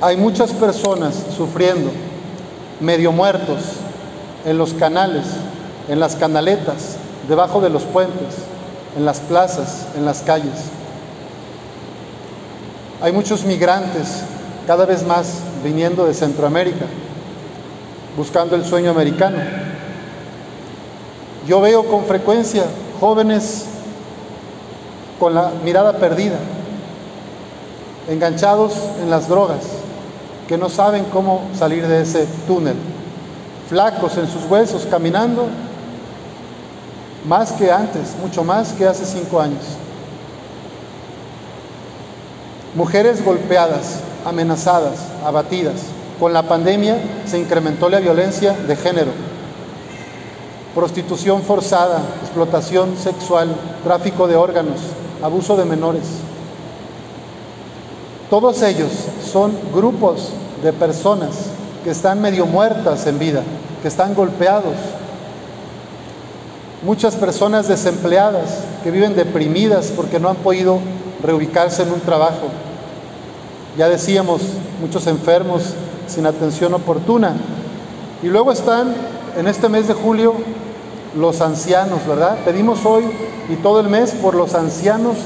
Hay muchas personas sufriendo, medio muertos, en los canales, en las canaletas, debajo de los puentes, en las plazas, en las calles. Hay muchos migrantes, cada vez más viniendo de Centroamérica, buscando el sueño americano. Yo veo con frecuencia jóvenes con la mirada perdida, enganchados en las drogas, que no saben cómo salir de ese túnel, flacos en sus huesos, caminando más que antes, mucho más que hace cinco años. Mujeres golpeadas, amenazadas, abatidas. Con la pandemia se incrementó la violencia de género, prostitución forzada, explotación sexual, tráfico de órganos, abuso de menores. Todos ellos son grupos de personas que están medio muertas en vida, que están golpeados. Muchas personas desempleadas que viven deprimidas porque no han podido reubicarse en un trabajo. Ya decíamos, muchos enfermos sin atención oportuna. Y luego están en este mes de julio los ancianos, ¿verdad? Pedimos hoy y todo el mes por los ancianos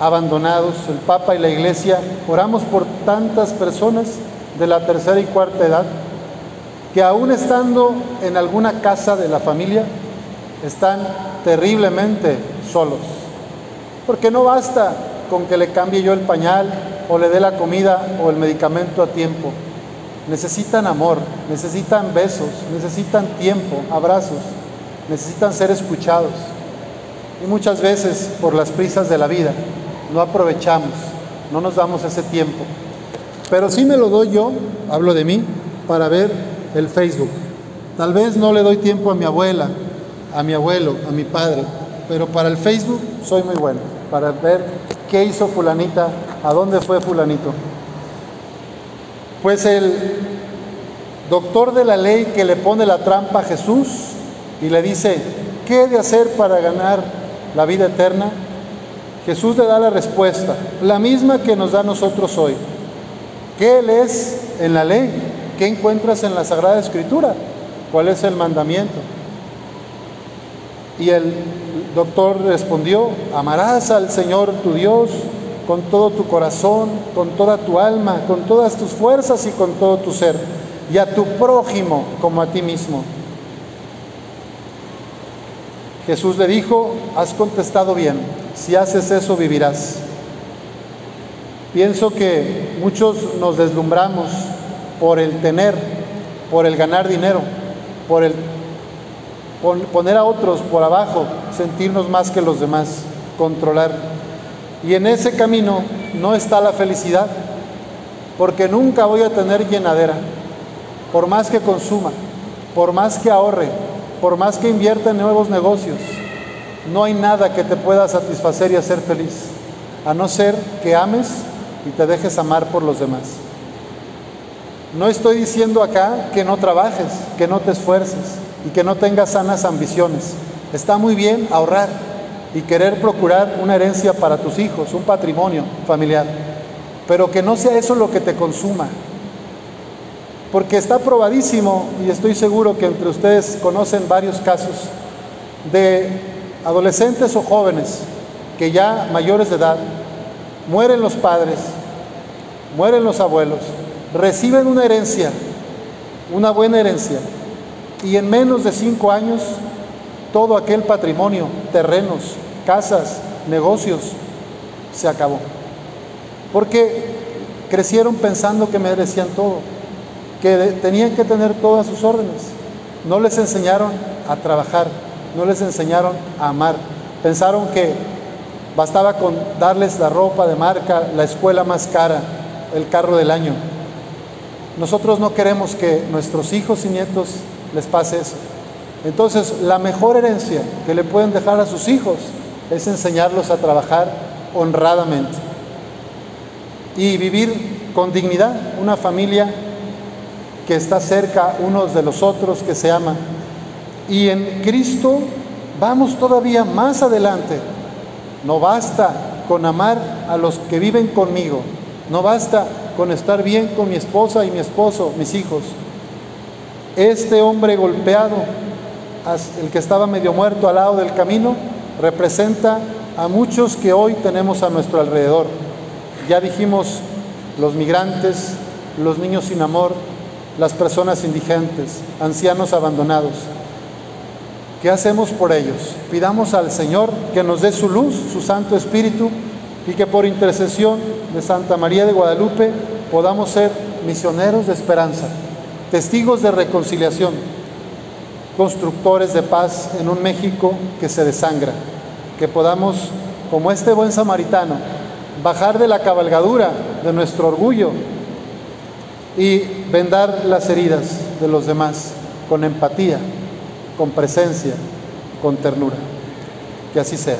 abandonados, el Papa y la Iglesia, oramos por tantas personas de la tercera y cuarta edad que aún estando en alguna casa de la familia, están terriblemente solos. Porque no basta con que le cambie yo el pañal o le dé la comida o el medicamento a tiempo. Necesitan amor, necesitan besos, necesitan tiempo, abrazos, necesitan ser escuchados. Y muchas veces por las prisas de la vida no aprovechamos, no nos damos ese tiempo. Pero sí me lo doy yo, hablo de mí, para ver el Facebook. Tal vez no le doy tiempo a mi abuela, a mi abuelo, a mi padre, pero para el Facebook soy muy bueno, para ver qué hizo fulanita, a dónde fue fulanito. Pues el doctor de la ley que le pone la trampa a Jesús y le dice, ¿qué he de hacer para ganar la vida eterna? Jesús le da la respuesta, la misma que nos da a nosotros hoy. ¿Qué lees en la ley? ¿Qué encuentras en la Sagrada Escritura? ¿Cuál es el mandamiento? Y el doctor respondió, amarás al Señor tu Dios con todo tu corazón, con toda tu alma, con todas tus fuerzas y con todo tu ser, y a tu prójimo como a ti mismo. Jesús le dijo, has contestado bien, si haces eso vivirás. Pienso que muchos nos deslumbramos por el tener, por el ganar dinero, por el poner a otros por abajo, sentirnos más que los demás, controlar. Y en ese camino no está la felicidad, porque nunca voy a tener llenadera, por más que consuma, por más que ahorre, por más que invierta en nuevos negocios, no hay nada que te pueda satisfacer y hacer feliz, a no ser que ames y te dejes amar por los demás. No estoy diciendo acá que no trabajes, que no te esfuerces y que no tengas sanas ambiciones. Está muy bien ahorrar y querer procurar una herencia para tus hijos, un patrimonio familiar, pero que no sea eso lo que te consuma, porque está probadísimo, y estoy seguro que entre ustedes conocen varios casos, de adolescentes o jóvenes que ya mayores de edad, mueren los padres, mueren los abuelos, reciben una herencia, una buena herencia, y en menos de cinco años todo aquel patrimonio, terrenos, casas, negocios, se acabó. Porque crecieron pensando que merecían todo que tenían que tener todas sus órdenes. No les enseñaron a trabajar, no les enseñaron a amar. Pensaron que bastaba con darles la ropa de marca, la escuela más cara, el carro del año. Nosotros no queremos que nuestros hijos y nietos les pase eso. Entonces, la mejor herencia que le pueden dejar a sus hijos es enseñarlos a trabajar honradamente y vivir con dignidad, una familia que está cerca unos de los otros, que se aman. Y en Cristo vamos todavía más adelante. No basta con amar a los que viven conmigo, no basta con estar bien con mi esposa y mi esposo, mis hijos. Este hombre golpeado, el que estaba medio muerto al lado del camino, representa a muchos que hoy tenemos a nuestro alrededor. Ya dijimos los migrantes, los niños sin amor, las personas indigentes, ancianos abandonados. ¿Qué hacemos por ellos? Pidamos al Señor que nos dé su luz, su Santo Espíritu, y que por intercesión de Santa María de Guadalupe podamos ser misioneros de esperanza, testigos de reconciliación, constructores de paz en un México que se desangra, que podamos, como este buen samaritano, bajar de la cabalgadura de nuestro orgullo y vendar las heridas de los demás con empatía, con presencia, con ternura. Que así sea.